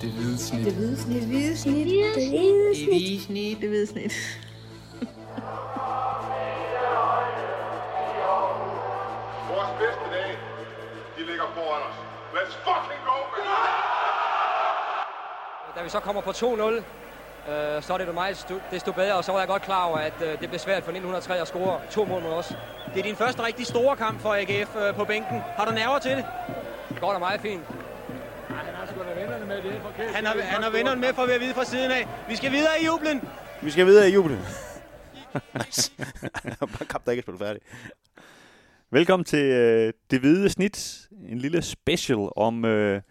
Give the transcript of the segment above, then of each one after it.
Det hvide snit. Det hvide snit. Det hvide snit. Det hvide Det hvide snit. Det hvide snit. Vores bedste dage, de ligger foran os. Let's fucking go, man! Da vi så kommer på 2-0, øh, så er det meget desto bedre, og så var jeg godt klar over, at øh, det blev svært for 1903 at score to mål mod os. Det er din første rigtig store kamp for AGF øh, på bænken. Har du nerver til det? Det går da meget fint. Han har, han har vennerne med for at vide fra siden af. Vi skal videre i jublen. Vi skal videre i julen. nice. Bare kamp, der ikke er spillet færdig. Velkommen til øh, Det Hvide Snit. En lille special om øh,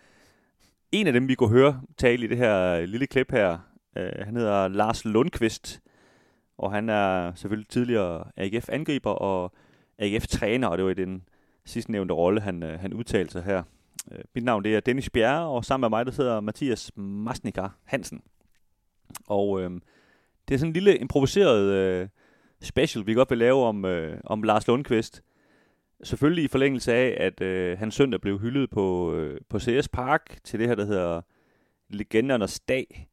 en af dem, vi kunne høre tale i det her lille klip her. Øh, han hedder Lars Lundqvist, og han er selvfølgelig tidligere AGF-angriber og AGF-træner, og det var i den sidste nævnte rolle, han, øh, han udtalte sig her. Øh, mit navn det er Dennis Bjerre, og sammen med mig der sidder Mathias Masnikar Hansen. Og øh, det er sådan en lille improviseret øh, special, vi godt vil lave om, øh, om Lars Lundqvist. Selvfølgelig i forlængelse af, at øh, han søndag blev hyldet på, øh, på CS Park til det her, der hedder Legendernes Dag.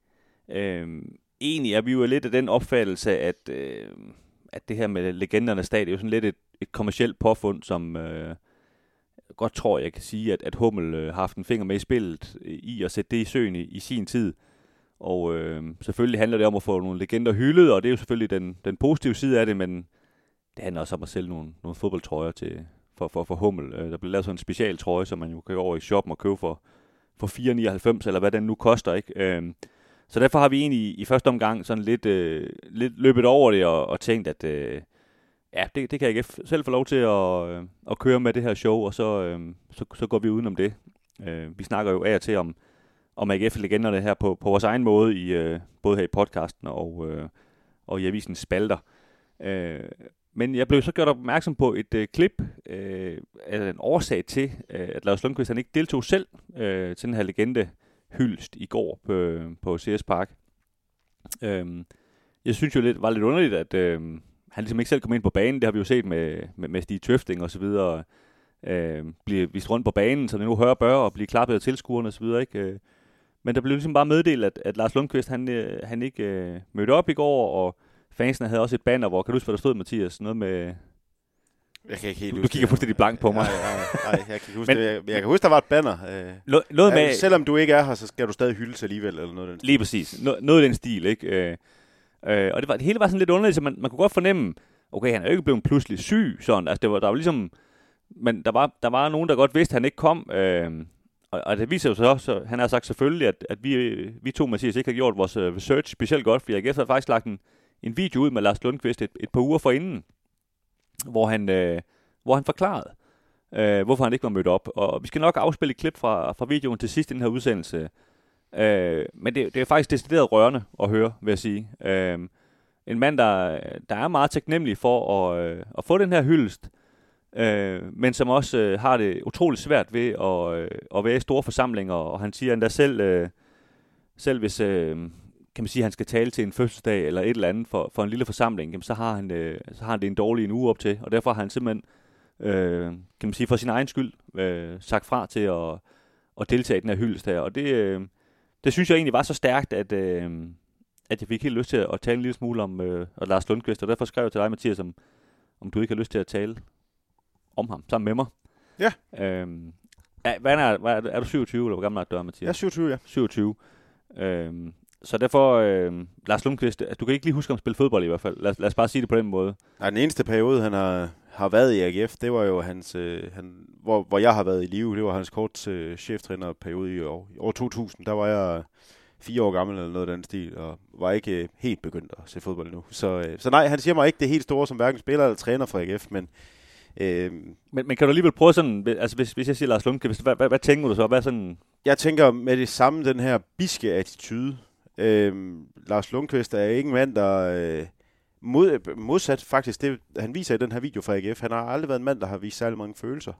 Øh, egentlig er vi jo lidt af den opfattelse, at, øh, at det her med Legendernes Dag, det er jo sådan lidt et, et kommersielt påfund, som øh, godt tror, jeg kan sige, at, at Hummel øh, har haft en finger med i spillet øh, i at sætte det i søen i, i sin tid. Og øh, selvfølgelig handler det om at få nogle legender hyldet, og det er jo selvfølgelig den, den positive side af det, men det handler også om at sælge nogle, nogle fodboldtrøjer til, for, for, for Hummel. Øh, der blev lavet sådan en specialtrøje, som man jo kan gå over i shoppen og købe for, for 4,99, eller hvad den nu koster. ikke. Øh, så derfor har vi egentlig i første omgang sådan lidt, øh, lidt løbet over det og, og tænkt, at øh, ja, det, det kan jeg ikke selv få lov til at, øh, at køre med det her show, og så, øh, så, så går vi udenom det. Øh, vi snakker jo af og til om, om AGF-legenderne her på, på vores egen måde, i øh, både her i podcasten og, øh, og i avisens spalter. Øh, men jeg blev så gjort opmærksom på et øh, klip, øh, altså en årsag til, øh, at Lars Lundqvist han ikke deltog selv øh, til den her legende hyldst i går på, øh, på CS Park. Øh, jeg synes jo lidt, var lidt underligt, at øh, han ligesom ikke selv kom ind på banen. Det har vi jo set med, med, med Stig Tøfting og så videre. Øh, blive vist rundt på banen, så det nu hører bør og blive klappet af tilskuerne og så videre. Ikke? Øh, men der blev ligesom bare meddelt, at, at Lars Lundqvist han, øh, han ikke øh, mødte op i går, og fansene havde også et banner, hvor, kan du huske, hvad der stod, Mathias? Noget med... Jeg kan ikke helt du, du kigger fuldstændig blank på mig. Nej, nej, nej jeg kan huske, men, det. Jeg, jeg kan huske, der var et banner. Øh, noget med, selvom du ikke er her, så skal du stadig hyldes alligevel, eller noget af den stil. Lige præcis. No, noget af den stil, ikke? Øh, øh, og det, var, det hele var sådan lidt underligt, så man, man kunne godt fornemme, okay, han er jo ikke blevet pludselig syg, sådan. Altså, det var, der var ligesom... Men der var, der var nogen, der godt vidste, at han ikke kom. Øh, og, og det viser jo så, så han har sagt selvfølgelig, at, at vi, vi to, Mathias, ikke har gjort vores øh, research specielt godt, for jeg gætter faktisk lagt en, en video ud med Lars Lundqvist et, et par uger forinden, hvor han, øh, hvor han forklarede, øh, hvorfor han ikke var mødt op. Og vi skal nok afspille et klip fra, fra videoen til sidst i den her udsendelse. Øh, men det, det er faktisk decideret rørende at høre, vil jeg sige. Øh, en mand, der, der er meget taknemmelig for at, øh, at få den her hyldest, øh, men som også øh, har det utroligt svært ved at, øh, at være i store forsamlinger, og han siger endda selv, øh, selv hvis øh, kan man sige, at han skal tale til en fødselsdag eller et eller andet for, for en lille forsamling, jamen, så, har han, øh, så har han det en dårlig en uge op til, og derfor har han simpelthen, øh, kan man sige, for sin egen skyld øh, sagt fra til at, at deltage i den her hyldest her, og det, øh, det synes jeg egentlig var så stærkt, at, øh, at jeg fik helt lyst til at tale en lille smule om øh, Lars Lundqvist, og derfor skrev jeg til dig, Mathias, om, om du ikke har lyst til at tale om ham sammen med mig. Ja. Øhm, er, hvad er, hvad er, er du 27, eller hvor gammel er du, Mathias? Jeg er 27, ja. 27. Øhm, så derfor, øh, Lars Lundqvist, du kan ikke lige huske om at spille fodbold i hvert fald. Lad, lad os bare sige det på den måde. Nej, den eneste periode, han har, har været i AGF, det var jo hans, øh, han, hvor, hvor jeg har været i live, det var hans kort øh, cheftrænerperiode i år, i år 2000. Der var jeg fire år gammel eller noget af den stil, og var ikke øh, helt begyndt at se fodbold nu. Så, øh, så nej, han siger mig ikke det helt store som hverken spiller eller træner for AGF, men Øh, men, men kan du alligevel prøve sådan, altså hvis, hvis jeg siger Lars Lundqvist, hvad, hvad, hvad tænker du så? Hvad sådan... Jeg tænker med det samme, den her biske attitude. Øh, Lars Lundqvist er ikke en mand, der øh, mod, modsat faktisk det, han viser i den her video fra AGF. Han har aldrig været en mand, der har vist særlig mange følelser.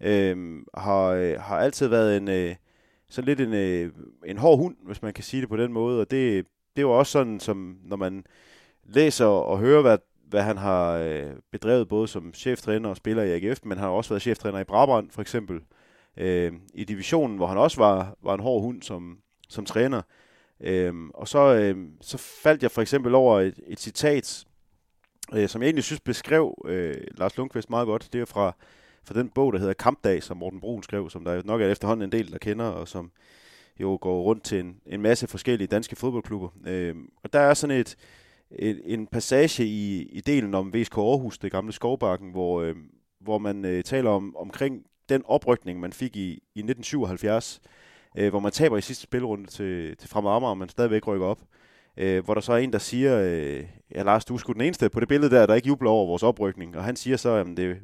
Øhm, øh, har, har altid været en, øh, sådan lidt en, øh, en hård hund, hvis man kan sige det på den måde. Og det, det var også sådan, som når man læser og hører, hvad hvad han har øh, bedrevet både som cheftræner og spiller i AGF, men han har også været cheftræner i Brabrand for eksempel, øh, i divisionen, hvor han også var, var en hård hund som, som træner. Øhm, og så, øhm, så faldt jeg for eksempel over et, et citat, øh, som jeg egentlig synes beskrev øh, Lars Lundqvist meget godt. Det er fra, fra den bog, der hedder Kampdag, som Morten Brun skrev, som der nok er efterhånden en del, der kender, og som jo går rundt til en, en masse forskellige danske fodboldklubber. Øh, og der er sådan et, et, en passage i, i delen om VSK Aarhus, det gamle skovbakken, hvor, øh, hvor man øh, taler om omkring den oprykning, man fik i, i 1977, øh, hvor man taber i sidste spilrunde til, til Fremad Amager, og man stadigvæk rykker op. Øh, hvor der så er en, der siger, øh, ja Lars, du er sgu den eneste på det billede der, der ikke jubler over vores oprykning. Og han siger så, at det,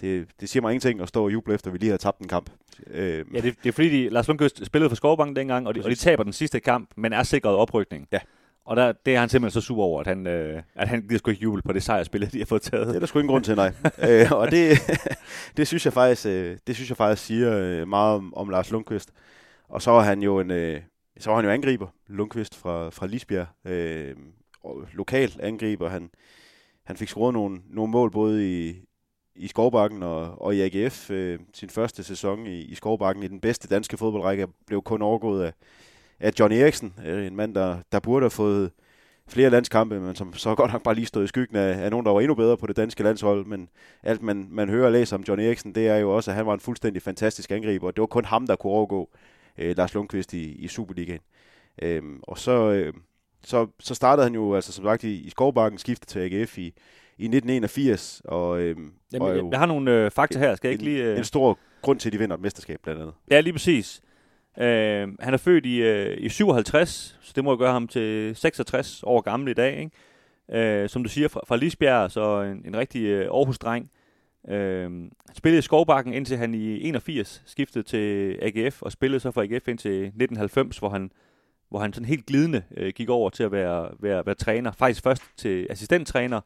det, det siger mig ingenting at stå og juble efter, at vi lige har tabt en kamp. Øh, ja, det, det er fordi, de, Lars Lundqvist spillede for Skovbank dengang, og de, og de taber den sidste kamp, men er sikret oprykning. Ja. Og der, det er han simpelthen så super over, at han, øh, at han gider sgu ikke jubel på det sejrspil, de har fået taget. Det er der sgu ingen grund til, nej. øh, og det, det, synes jeg faktisk, øh, det synes jeg faktisk siger øh, meget om, om Lars Lundqvist. Og så var han jo en, øh, så var han jo angriber, Lundqvist fra, fra Lisbjerg. Øh, lokal angriber. Han, han fik scoret nogle, nogle mål både i, i Skovbakken og, og i AGF. Øh, sin første sæson i, i Skovbakken i den bedste danske fodboldrække blev kun overgået af, af John Eriksen, øh, en mand, der, der burde have fået flere landskampe, men som så godt nok bare lige stod i skyggen af, af nogen, der var endnu bedre på det danske landshold. Men alt, man, man hører og læser om John Eriksen, det er jo også, at han var en fuldstændig fantastisk angriber, og det var kun ham, der kunne overgå øh, Lars Lundqvist i, i Superligaen. Øhm, og så, øh, så, så startede han jo, altså som sagt, i, i Skovbakken, skiftet til AGF i, i 1981. Og, øh, Jamen, og jo, jeg har nogle øh, fakta her, skal jeg ikke lige... Øh... En stor grund til, at de vinder et mesterskab, blandt andet. Ja, lige præcis. Øh, han er født i, øh, i 57, så det må gøre ham til 66 år gammel i dag. Ikke? Øh, som du siger, fra, fra Lisbjerg, så en, en rigtig øh, Aarhus-dreng. Øh, spillede i Skovbakken indtil han i 81 skiftede til AGF, og spillede så for AGF indtil 1990, hvor han, hvor han sådan helt glidende øh, gik over til at være, være, være træner. Faktisk først til assistenttræner,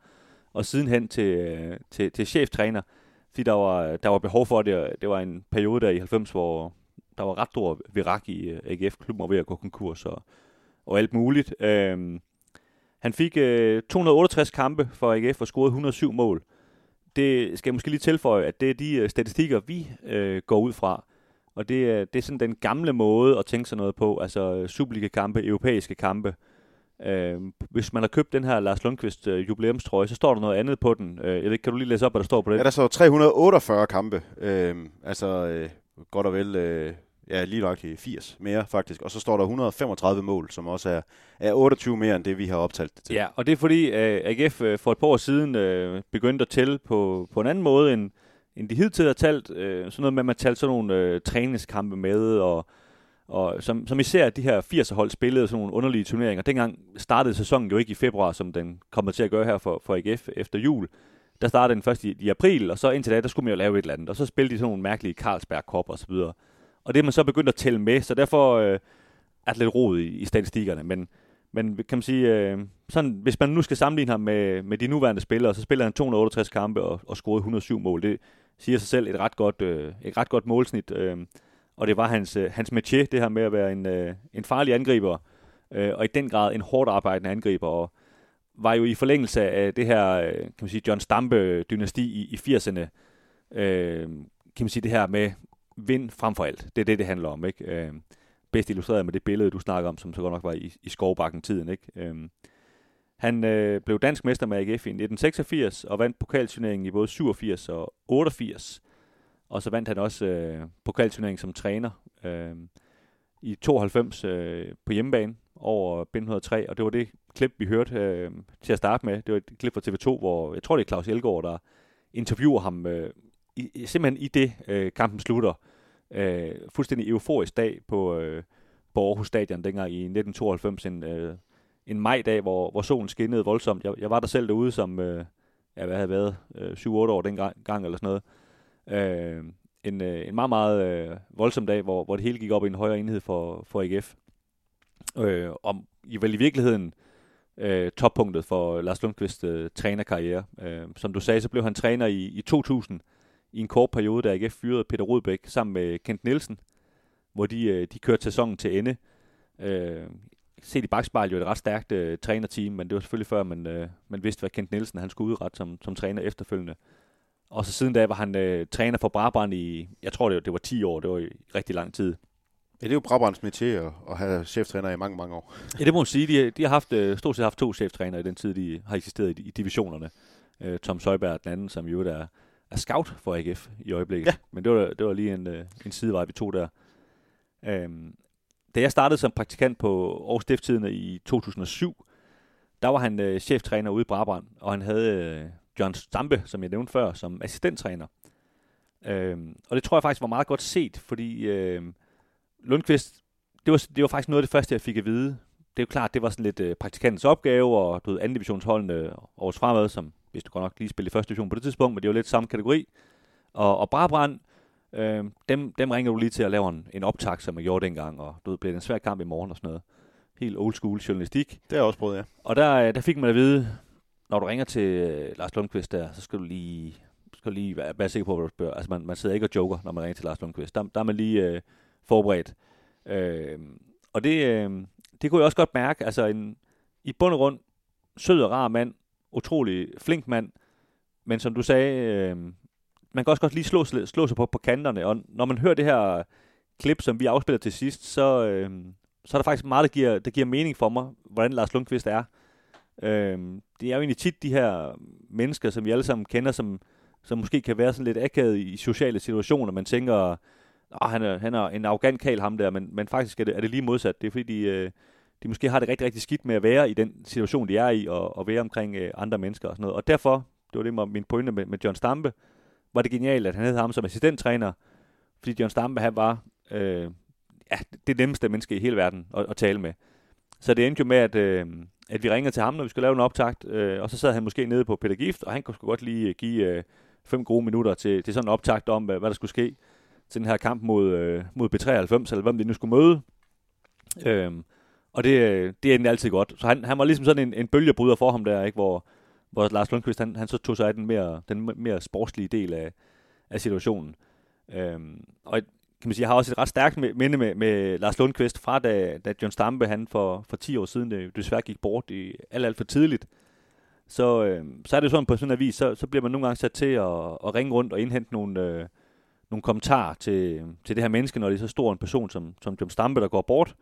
og sidenhen til, øh, til, til cheftræner, fordi der var, der var behov for det. Det var en periode der i 90, hvor der var ret stor virak i øh, AGF-klubben og ved at gå konkurs og, og alt muligt. Øh, han fik øh, 268 kampe for AGF og scorede 107 mål. Det skal jeg måske lige tilføje, at det er de øh, statistikker, vi øh, går ud fra. Og det er, det er sådan den gamle måde at tænke sig noget på, altså øh, Superliga-kampe, europæiske kampe. Øh, hvis man har købt den her Lars Lundqvist øh, jubilæumstrøje, så står der noget andet på den. Øh, jeg ved, kan du lige læse op, hvad der står på den? Ja, der står 348 kampe. Øh, altså øh, godt og vel øh, ja, lige nok 80 mere faktisk. Og så står der 135 mål, som også er, er 28 mere end det, vi har optalt det til. Ja, og det er fordi øh, uh, AGF uh, øh, for et par år siden uh, begyndte at tælle på, på en anden måde, end, end de hidtil har talt. Uh, sådan noget med, at man talte sådan nogle uh, træningskampe med, og, og som, som især de her 80'er-hold spillede sådan nogle underlige turneringer. Dengang startede sæsonen jo ikke i februar, som den kommer til at gøre her for, for AGF efter jul. Der startede den først i, i april, og så indtil da, der skulle man jo lave et eller andet. Og så spillede de sådan nogle mærkelige Carlsberg Cup og så videre. Og det er man så begyndt at tælle med, så derfor øh, er det lidt rod i, i statistikkerne. Men, men kan man sige, øh, sådan, hvis man nu skal sammenligne ham med, med de nuværende spillere, så spiller han 268 kampe og, og scorede 107 mål. Det siger sig selv et ret godt, øh, et ret godt målsnit. Øh, og det var hans, øh, hans métier, det her med at være en, øh, en farlig angriber, øh, og i den grad en hårdt arbejdende angriber, og var jo i forlængelse af det her, øh, kan man sige, John Stampe-dynasti i, i 80'erne, øh, kan man sige det her med vind frem for alt. Det er det, det handler om. Ikke? Øh, bedst illustreret med det billede, du snakker om, som så godt nok var i, i Skovbakken-tiden. Ikke? Øh, han øh, blev dansk mester med AGF i 1986 og vandt pokalturneringen i både 87 og 88. Og så vandt han også øh, pokalturneringen som træner øh, i 92 øh, på hjemmebane over B103. Og det var det klip, vi hørte øh, til at starte med. Det var et klip fra TV2, hvor jeg tror, det er Claus Elgaard, der interviewer ham øh, i, simpelthen i det, øh, kampen slutter. Øh, fuldstændig euforisk dag på, øh, på Aarhus Stadion dengang i 1992, en, øh, en majdag, hvor, hvor solen skinnede voldsomt. Jeg, jeg var der selv derude som, øh, ja, hvad havde været, øh, 7-8 år dengang gang eller sådan noget. Øh, en, øh, en meget, meget øh, voldsom dag, hvor, hvor det hele gik op i en højere enhed for, for AGF. Øh, om i vel i virkeligheden øh, toppunktet for Lars Lundqvist øh, trænerkarriere. Øh, som du sagde, så blev han træner i, i 2000, i en kort periode, da AGF fyrede Peter Rodbæk sammen med Kent Nielsen, hvor de, øh, de kørte sæsonen til ende. Øh, set i bagspejl jo et ret stærkt øh, trænerteam, men det var selvfølgelig før, man, øh, man vidste, hvad Kent Nielsen han skulle udrette som, som træner efterfølgende. Og så siden da var han øh, træner for Brabrand i, jeg tror det var, det var 10 år, det var i rigtig lang tid. Ja, det er jo Brabrands métier at, at have cheftræner i mange, mange år. Ja, det må man sige. De, de har haft, øh, stort set haft to cheftræner i den tid, de har eksisteret i, i divisionerne. Øh, Tom Søjberg, den anden, som jo er, er scout for AGF i øjeblikket. Ja. Men det var, det var lige en, øh, en sidevej, vi tog der. Øhm, da jeg startede som praktikant på Aarhus Stifttidene i 2007, der var han øh, cheftræner ude i Brabrand, og han havde øh, John Stampe, som jeg nævnte før, som assistenttræner. Øhm, og det tror jeg faktisk var meget godt set, fordi øh, Lundqvist, det var, det var faktisk noget af det første, jeg fik at vide. Det er jo klart, det var sådan lidt øh, praktikantens opgave, og du ved, anden divisionsholdene års fremad, som hvis du godt nok lige spille i første division på det tidspunkt, men det var lidt samme kategori. Og, og Brabrand, øh, dem, dem ringer du lige til at lave en, en optag, som jeg gjorde dengang, og du ved, bliver det en svær kamp i morgen og sådan noget. Helt old school journalistik. Det har jeg også prøvet, ja. Og der, øh, der fik man at vide, når du ringer til øh, Lars Lundqvist der, så skal du lige, skal du lige være, være sikker på, hvad du spørger. Altså man, man sidder ikke og joker, når man ringer til Lars Lundqvist. Der, der er man lige øh, forberedt. Øh, og det, øh, det kunne jeg også godt mærke. Altså en, i bund og grund, sød og rar mand, utrolig flink mand, men som du sagde, øh, man kan også godt lige slå, slå sig på, på kanterne, og når man hører det her klip, som vi afspiller til sidst, så, øh, så er der faktisk meget, der giver, der giver mening for mig, hvordan Lars Lundqvist er. Øh, det er jo egentlig tit de her mennesker, som vi alle sammen kender, som, som måske kan være sådan lidt akavet i sociale situationer. Man tænker, oh, han, er, han er en arrogant kal ham der, men, men faktisk er det, er det lige modsat. Det er fordi, de, øh, de måske har det rigtig, rigtig skidt med at være i den situation, de er i, og, og være omkring øh, andre mennesker og sådan noget. Og derfor, det var det med min pointe med, med John Stampe, var det genialt, at han havde ham som assistenttræner, fordi John Stampe, han var øh, ja, det nemmeste menneske i hele verden at, at tale med. Så det endte jo med, at, øh, at vi ringede til ham, når vi skulle lave en optakt, øh, og så sad han måske nede på Peter Gift, og han kunne sgu godt lige øh, give øh, fem gode minutter til, til sådan en optakt om, hvad, hvad der skulle ske til den her kamp mod, øh, mod B93, eller hvem de nu skulle møde. Øh, og det, øh, det er egentlig altid godt. Så han, han var ligesom sådan en, en bølgebryder for ham der, ikke? Hvor, hvor Lars Lundqvist, han, han så tog sig af den mere, den mere sportslige del af, af situationen. Øhm, og kan man sige, jeg har også et ret stærkt minde med, med Lars Lundqvist fra da, da John Stampe, han for, for 10 år siden, det desværre gik bort i alt, alt for tidligt. Så, øh, så er det sådan på sådan en avis, så, så bliver man nogle gange sat til at, at ringe rundt og indhente nogle, øh, nogle kommentarer til, til det her menneske, når det er så stor en person som, som John Stampe, der går bort.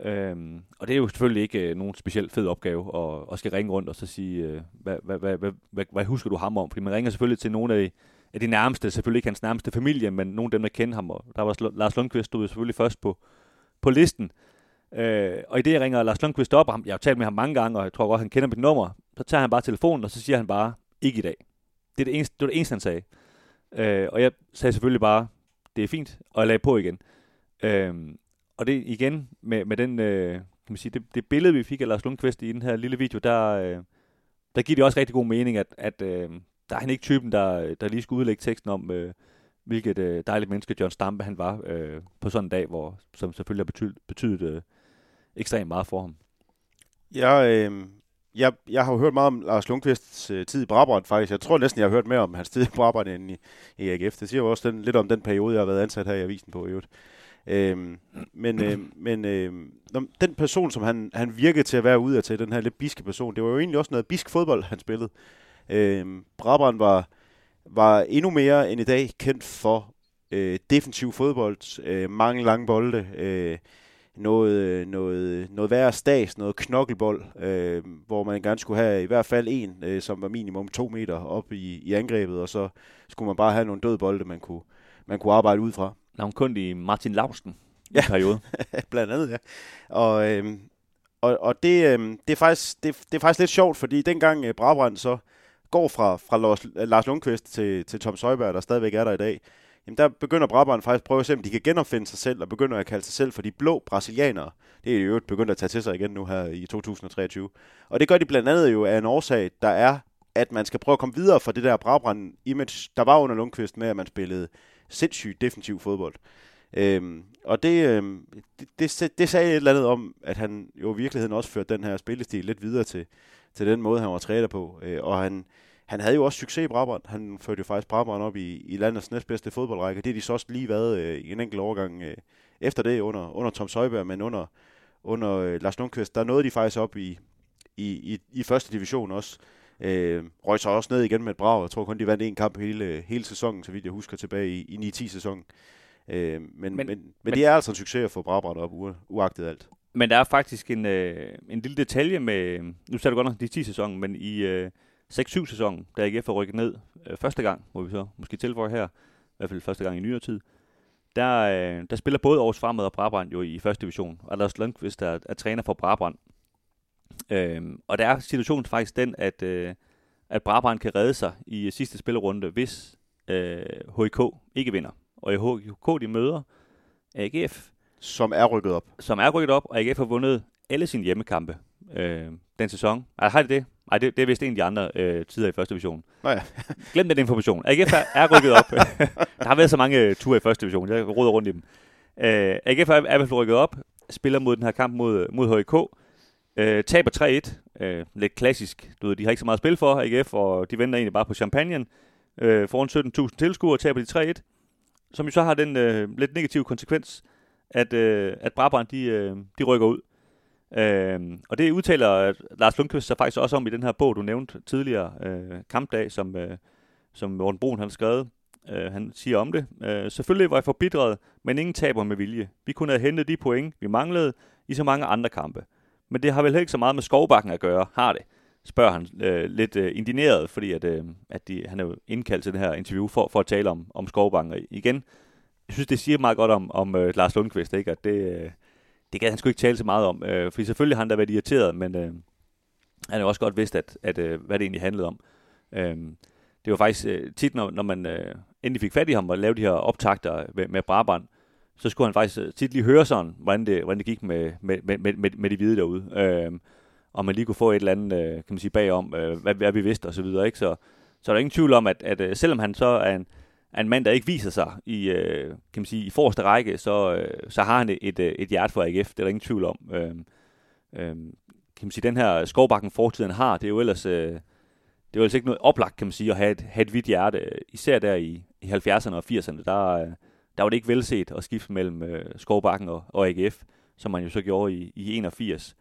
Øhm, og det er jo selvfølgelig ikke øh, nogen specielt fed opgave at, at skal ringe rundt og så sige, øh, hvad, hvad, hvad, hvad, hvad, hvad husker du ham om? Fordi man ringer selvfølgelig til nogle af, af de nærmeste, selvfølgelig ikke hans nærmeste familie, men nogle af dem, der kender ham. Og der var Lars Lundqvist, stod selvfølgelig først på, på listen. Øh, og i det, jeg ringer Lars Lundqvist op, og jeg har talt med ham mange gange, og jeg tror godt, han kender mit nummer, så tager han bare telefonen, og så siger han bare, ikke i dag. Det er det eneste, det var det eneste han sagde. Øh, og jeg sagde selvfølgelig bare, det er fint, og jeg lagde på igen. Øh, og det igen med, med den, øh, kan man sige, det, det billede, vi fik af Lars Lundqvist i den her lille video, der, øh, der giver det også rigtig god mening, at, at øh, der er han ikke typen, der, der lige skulle udlægge teksten om, øh, hvilket øh, dejligt menneske John Stampe han var øh, på sådan en dag, hvor, som selvfølgelig har betydet, betydet øh, ekstremt meget for ham. Jeg, øh, jeg, jeg har jo hørt meget om Lars Lundqvists øh, tid i Brabrand faktisk. Jeg tror næsten, jeg har hørt mere om hans tid i Brabrand end i, i AGF. Det siger jo også den, lidt om den periode, jeg har været ansat her i avisen på i øvrigt. Øhm, men øh, men øh, den person, som han, han virkede til at være ude af til, den her lidt biske person, det var jo egentlig også noget bisk fodbold, han spillede. Øhm, Brabrand var, var endnu mere end i dag kendt for øh, defensiv fodbold, øh, mange lange bolde, øh, noget, noget, noget værre stas, noget knokkelbold, øh, hvor man gerne skulle have i hvert fald en, øh, som var minimum to meter op i, i angrebet, og så skulle man bare have nogle døde bolde, man kunne, man kunne arbejde ud fra i Martin Lausten ja. i periode. Blandt andet, ja. Og, øh, og, og det, øh, det, er faktisk, det, det er faktisk lidt sjovt, fordi dengang øh, Brabrand så går fra, fra Lars, Lars Lundqvist til, til Tom Søjberg, der stadigvæk er der i dag, jamen der begynder Brabrand faktisk at prøve at se, om de kan genopfinde sig selv, og begynder at kalde sig selv for de blå brasilianere. Det er jo begyndt at tage til sig igen nu her i 2023. Og det gør de blandt andet jo af en årsag, der er, at man skal prøve at komme videre fra det der Brabrand-image, der var under Lundqvist med, at man spillede sindssygt defensiv fodbold. Øhm, og det, øhm, det, det, det sagde et eller andet om, at han jo i virkeligheden også førte den her spillestil lidt videre til, til den måde, han var træner på. Øh, og han, han havde jo også succes i Brabrand. Han førte jo faktisk Brabrand op i, i landets næstbedste fodboldrække. Det har de så også lige været øh, i en enkelt overgang øh, efter det, under, under Tom Søjberg, men under, under øh, Lars Lundqvist, der nåede de faktisk op i, i, i, i første division også. Øh, røg så også ned igen med et brag. Jeg tror kun, de vandt en kamp hele, hele sæsonen, så vidt jeg husker tilbage i, i 9-10 sæsonen. Øh, men, men, Men- men, det er altså en succes at få Brabrand op, uagtet alt. Men der er faktisk en, øh, en lille detalje med, nu sagde du godt nok de 10 sæsonen, men i øh, 6-7 sæsonen, da AGF er rykket ned øh, første gang, må vi så måske tilføje her, i hvert fald første gang i nyere tid, der, øh, der spiller både Aarhus Fremad og Brabrand jo i første division, og Lars Lundqvist er, er træner for Brabrand. Øhm, og der er situationen faktisk den, at, øh, at Brabrand kan redde sig i sidste spillerunde, hvis øh, HIK ikke vinder. Og i HIK de møder AGF, Som er rykket op. som er rykket op, og AGF har vundet alle sine hjemmekampe øh, den sæson. Ej, har de det? Nej, det, det er vist en af de andre øh, tider i første division. Nå ja. Glem den information. AGF er, er rykket op. der har været så mange øh, ture i første division. Jeg roder rundt i dem. Øh, AGF er, er rykket op. Spiller mod den her kamp mod, mod HIK. Øh, taber 3-1. Øh, lidt klassisk. Du ved, de har ikke så meget spil for AGF, og de venter egentlig bare på champagnen. Øh, foran 17.000 tilskuere taber de 3-1. Som jo så har den øh, lidt negative konsekvens, at, øh, at Brabrand de, øh, de rykker ud. Øh, og det udtaler at Lars Lundqvist sig faktisk også om i den her bog, du nævnte tidligere, øh, Kampdag, som, øh, som Morten Brun har skrevet. Øh, han siger om det. Øh, selvfølgelig var jeg forbitret, men ingen taber med vilje. Vi kunne have hentet de point, vi manglede i så mange andre kampe. Men det har vel ikke så meget med skovbakken at gøre, har det? Spørger han øh, lidt øh, indineret, fordi at, øh, at de, han er jo indkaldt til det her interview for, for at tale om, om skovbakken. Og igen, jeg synes, det siger meget godt om, om øh, Lars Lundqvist, ikke? at det, øh, det gad han sgu ikke tale så meget om. Øh, fordi selvfølgelig har han da været irriteret, men øh, han har jo også godt vidst, at, at, øh, hvad det egentlig handlede om. Øh, det var faktisk øh, tit, når, når man øh, endelig fik fat i ham og lavede de her optagter med, med Brabant, så skulle han faktisk øh, tit lige høre sådan, hvordan det, hvordan det gik med, med, med, med, med, med de hvide derude. Øh, og man lige kunne få et eller andet, øh, kan man sige, bagom, øh, hvad, hvad vi vidste og så videre. Ikke? Så, så er der ingen tvivl om, at, at øh, selvom han så er en, er en mand, der ikke viser sig i, øh, kan man sige, i forreste række, så, øh, så har han et, et, et hjerte for AGF. Det er der ingen tvivl om. Øh, øh, kan man sige, den her skovbakken fortiden har, det er jo ellers... Øh, det er jo altså ikke noget oplagt, kan man sige, at have et, have et hvidt hjerte. Især der i, i 70'erne og 80'erne, der, øh, der var det ikke velset at skifte mellem øh, Skovbakken og, og AGF, som man jo så gjorde i, i 81.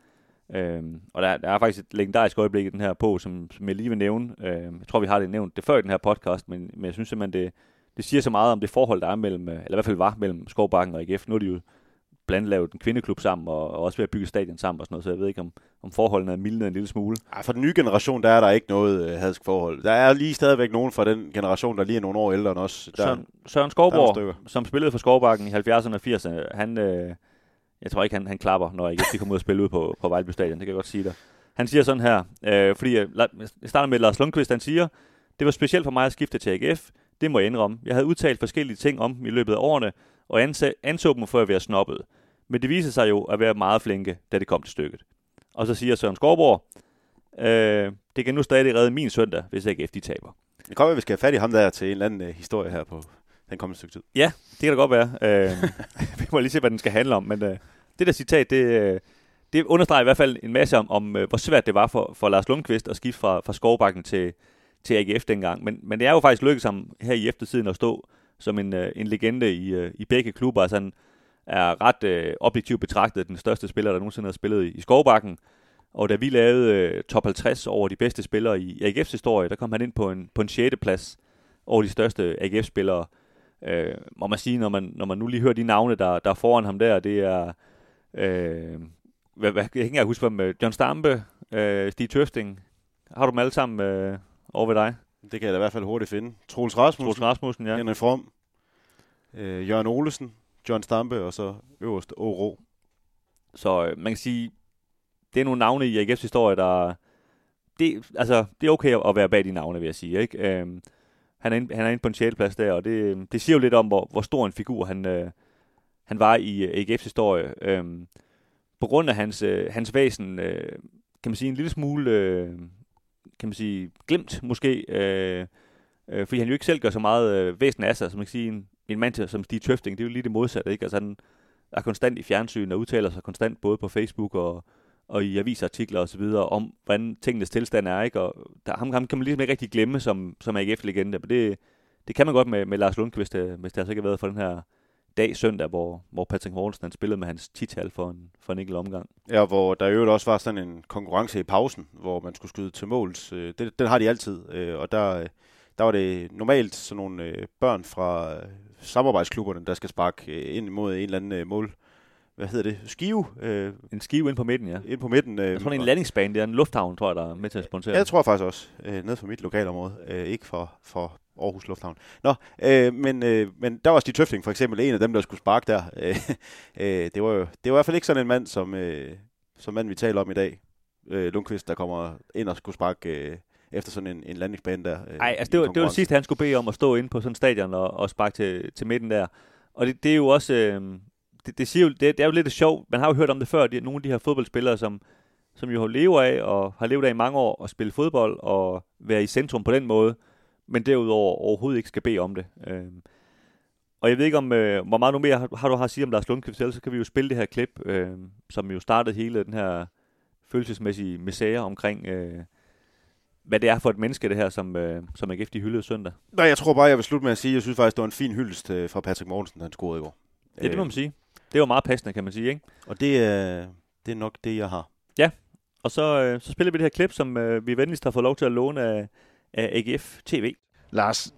Øhm, og der, der er faktisk et legendarisk øjeblik i den her på, som, som jeg lige vil nævne. Øhm, jeg tror, vi har det nævnt det før i den her podcast, men, men jeg synes simpelthen, det, det siger så meget om det forhold, der er mellem, øh, eller i hvert fald var mellem Skovbakken og AGF. Nu er de jo blandt lavet en kvindeklub sammen, og, og også ved at bygge stadion sammen og sådan noget, så jeg ved ikke, om, om forholdene er mildnet en lille smule. Ej, for den nye generation, der er der ikke noget øh, hadsk forhold. Der er lige stadigvæk nogen fra den generation, der lige er nogle år ældre end os. Der, Søren, Søren Skovborg, som spillede for Skovbakken i 70'erne og 80'erne, han, øh, jeg tror ikke, han, han klapper, når AGF de kommer ud og spille ud på, på Vejleby Stadion. Det kan jeg godt sige dig. Han siger sådan her, øh, fordi øh, jeg starter med Lars Lundqvist, han siger, det var specielt for mig at skifte til AGF. Det må jeg indrømme. Jeg havde udtalt forskellige ting om i løbet af årene, og anså dem for at være snobbet. Men det viser sig jo at være meget flinke, da det kom til stykket. Og så siger Søren Skovborg, øh, det kan nu stadig redde min søndag, hvis AGF de taber. Det kommer, at vi skal have fat i ham der til en eller anden øh, historie her på den kommende stykke tid. Ja, det kan da godt være. Øh, vi må lige se, hvad den skal handle om. Men øh, det der citat, det, øh, det understreger i hvert fald en masse om, om øh, hvor svært det var for, for Lars Lundqvist at skifte fra, fra Skovbakken til, til AGF dengang. Men, men det er jo faktisk lykkedes ham her i eftertiden at stå som en, øh, en legende i, øh, i begge klubber. Altså han er ret øh, objektivt betragtet den største spiller, der nogensinde har spillet i, i Skovbakken. Og da vi lavede øh, top 50 over de bedste spillere i, AGF's historie, der kom han ind på en, på en 6. plads over de største AGF-spillere. Øh, må man sige, når man, når man nu lige hører de navne, der, der er foran ham der, det er, øh, hvad, hvad, jeg kan ikke engang huske, hvem, øh, John Stampe, øh, Stig Tøfting, har du dem alle sammen øh, over ved dig? Det kan jeg da i hvert fald hurtigt finde. Troels Rasmussen, Troels Rasmussen, ja. Henrik From, øh, Jørgen Olesen, John Stampe og så øverst Oro. Så øh, man kan sige, det er nogle navne i AGF's historie, der... Det, altså, det er okay at være bag de navne, vil jeg sige. Ikke? Øhm, han, er inde, han er inde på en 6. plads der, og det, det siger jo lidt om, hvor, hvor stor en figur han, øh, han var i øh, AGF's historie. Øhm, på grund af hans, øh, hans væsen, øh, kan man sige, en lille smule, øh, kan man sige, glemt måske, øh, øh, fordi han jo ikke selv gør så meget øh, væsen af sig, som man kan sige, en, en mand til, som Stig Tøfting, det er jo lige det modsatte, ikke? Altså han er konstant i fjernsyn og udtaler sig konstant både på Facebook og, og i avisartikler og så videre om, hvordan tingenes tilstand er, ikke? Og der, ham, ham kan man ligesom ikke rigtig glemme som, som AGF-legende, men det, det kan man godt med, med Lars Lundqvist, øh, hvis det altså ikke har været for den her dag søndag, hvor, hvor Patrick Mortensen han spillede med hans tital for en, for en enkelt omgang. Ja, hvor der øvrigt også var sådan en konkurrence i pausen, hvor man skulle skyde til måls. Øh, det, den har de altid, øh, og der, øh, der var det normalt sådan nogle børn fra samarbejdsklubberne, der skal sparke ind mod en eller anden mål. Hvad hedder det? Skive? Øh, En skive ind på midten, ja. ind på midten. Øh, Jeg tror, det er en landingsbane, det er en lufthavn, tror jeg, der er med til at sponsere. Ja, jeg tror faktisk også. Øh, ned for mit lokalområde. Øh, ikke for, for Aarhus Lufthavn. Nå, øh, men, øh, men der var Stig Tøfting for eksempel en af dem, der skulle sparke der. Øh, øh, det var jo det var i hvert fald ikke sådan en mand, som, øh, som mand vi taler om i dag. Øh, Lundqvist, der kommer ind og skulle sparke øh, efter sådan en, en landingsbane der. Øh, Nej, altså i det var, det var konkurrence. sidst, han skulle bede om at stå inde på sådan en stadion og, og sparke til, til midten der. Og det, det er jo også, øh, det, det, siger jo, det, det er jo lidt sjovt, man har jo hørt om det før, de, nogle af de her fodboldspillere, som, som jo lever af og har levet af i mange år at spille fodbold og være i centrum på den måde, men derudover overhovedet ikke skal bede om det. Øh, og jeg ved ikke, om øh, hvor meget nu mere har, har du har at sige om Lars Lundqvist, ellers så kan vi jo spille det her klip, øh, som jo startede hele den her følelsesmæssige misære omkring, øh, hvad det er for et menneske, det her, som, øh, som AGF de hyldede søndag. Nej, jeg tror bare, jeg vil slutte med at sige, at jeg synes faktisk, det var en fin hyldest øh, fra Patrick Mortensen, han scorede i går. Ja, det må man sige. Det var meget passende, kan man sige, ikke? Og det, er, det er nok det, jeg har. Og så, øh, så spiller vi det her klip, som øh, vi venligst har fået lov til at låne af, af AGF TV. Lars,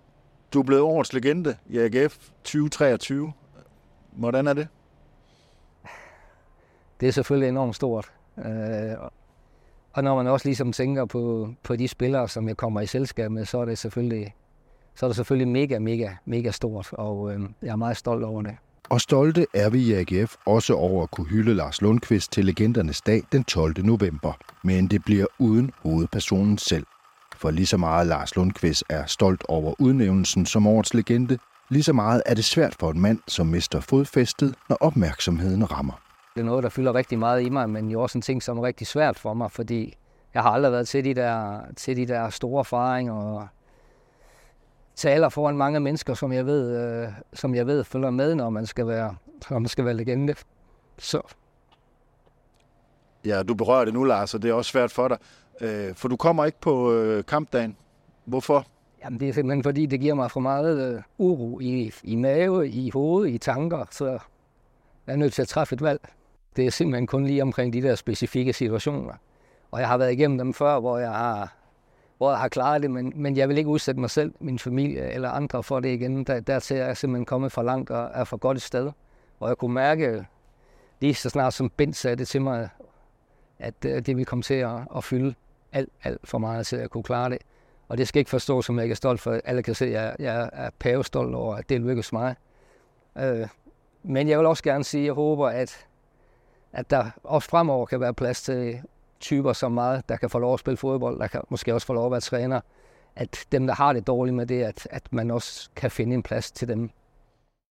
du er blevet årets legende i AGF 2023. Hvordan er det? det er selvfølgelig enormt stort. Øh, og når man også ligesom tænker på, på de spillere, som jeg kommer i selskab med, så er det selvfølgelig, så er det selvfølgelig mega, mega, mega stort, og øh, jeg er meget stolt over det. Og stolte er vi i AGF også over at kunne hylde Lars Lundqvist til legendernes dag den 12. november. Men det bliver uden hovedpersonen selv. For lige så meget Lars Lundqvist er stolt over udnævnelsen som årets legende, lige så meget er det svært for en mand, som mister fodfæstet, når opmærksomheden rammer. Det er noget, der fylder rigtig meget i mig, men jo også en ting, som er rigtig svært for mig, fordi jeg har aldrig været til de der, til de der store erfaringer og taler foran mange mennesker, som jeg ved, øh, som jeg ved følger med, når man skal være, når man skal være legende. Så Ja, du berører det nu, Lars, og det er også svært for dig. Øh, for du kommer ikke på øh, kampdagen. Hvorfor? Jamen, det er simpelthen fordi, det giver mig for meget øh, uro i, i mave, i hovedet, i tanker, så jeg er nødt til at træffe et valg. Det er simpelthen kun lige omkring de der specifikke situationer. Og jeg har været igennem dem før, hvor jeg har, hvor jeg har klaret det, men, men jeg vil ikke udsætte mig selv, min familie eller andre for det igen. Der, dertil er jeg simpelthen kommet for langt og er for godt et sted. Og jeg kunne mærke, lige så snart som Bent sagde det til mig, at øh, det ville komme til at, at fylde alt, alt for meget til at kunne klare det. Og det skal ikke forstås, som jeg ikke er stolt for. Alle kan se, at jeg, jeg er pavestolt over, at det lykkedes mig. Øh, men jeg vil også gerne sige, at jeg håber, at, at der også fremover kan være plads til typer som mig, der kan få lov at spille fodbold, der kan måske også få lov at være træner. At dem, der har det dårligt med det, at, at man også kan finde en plads til dem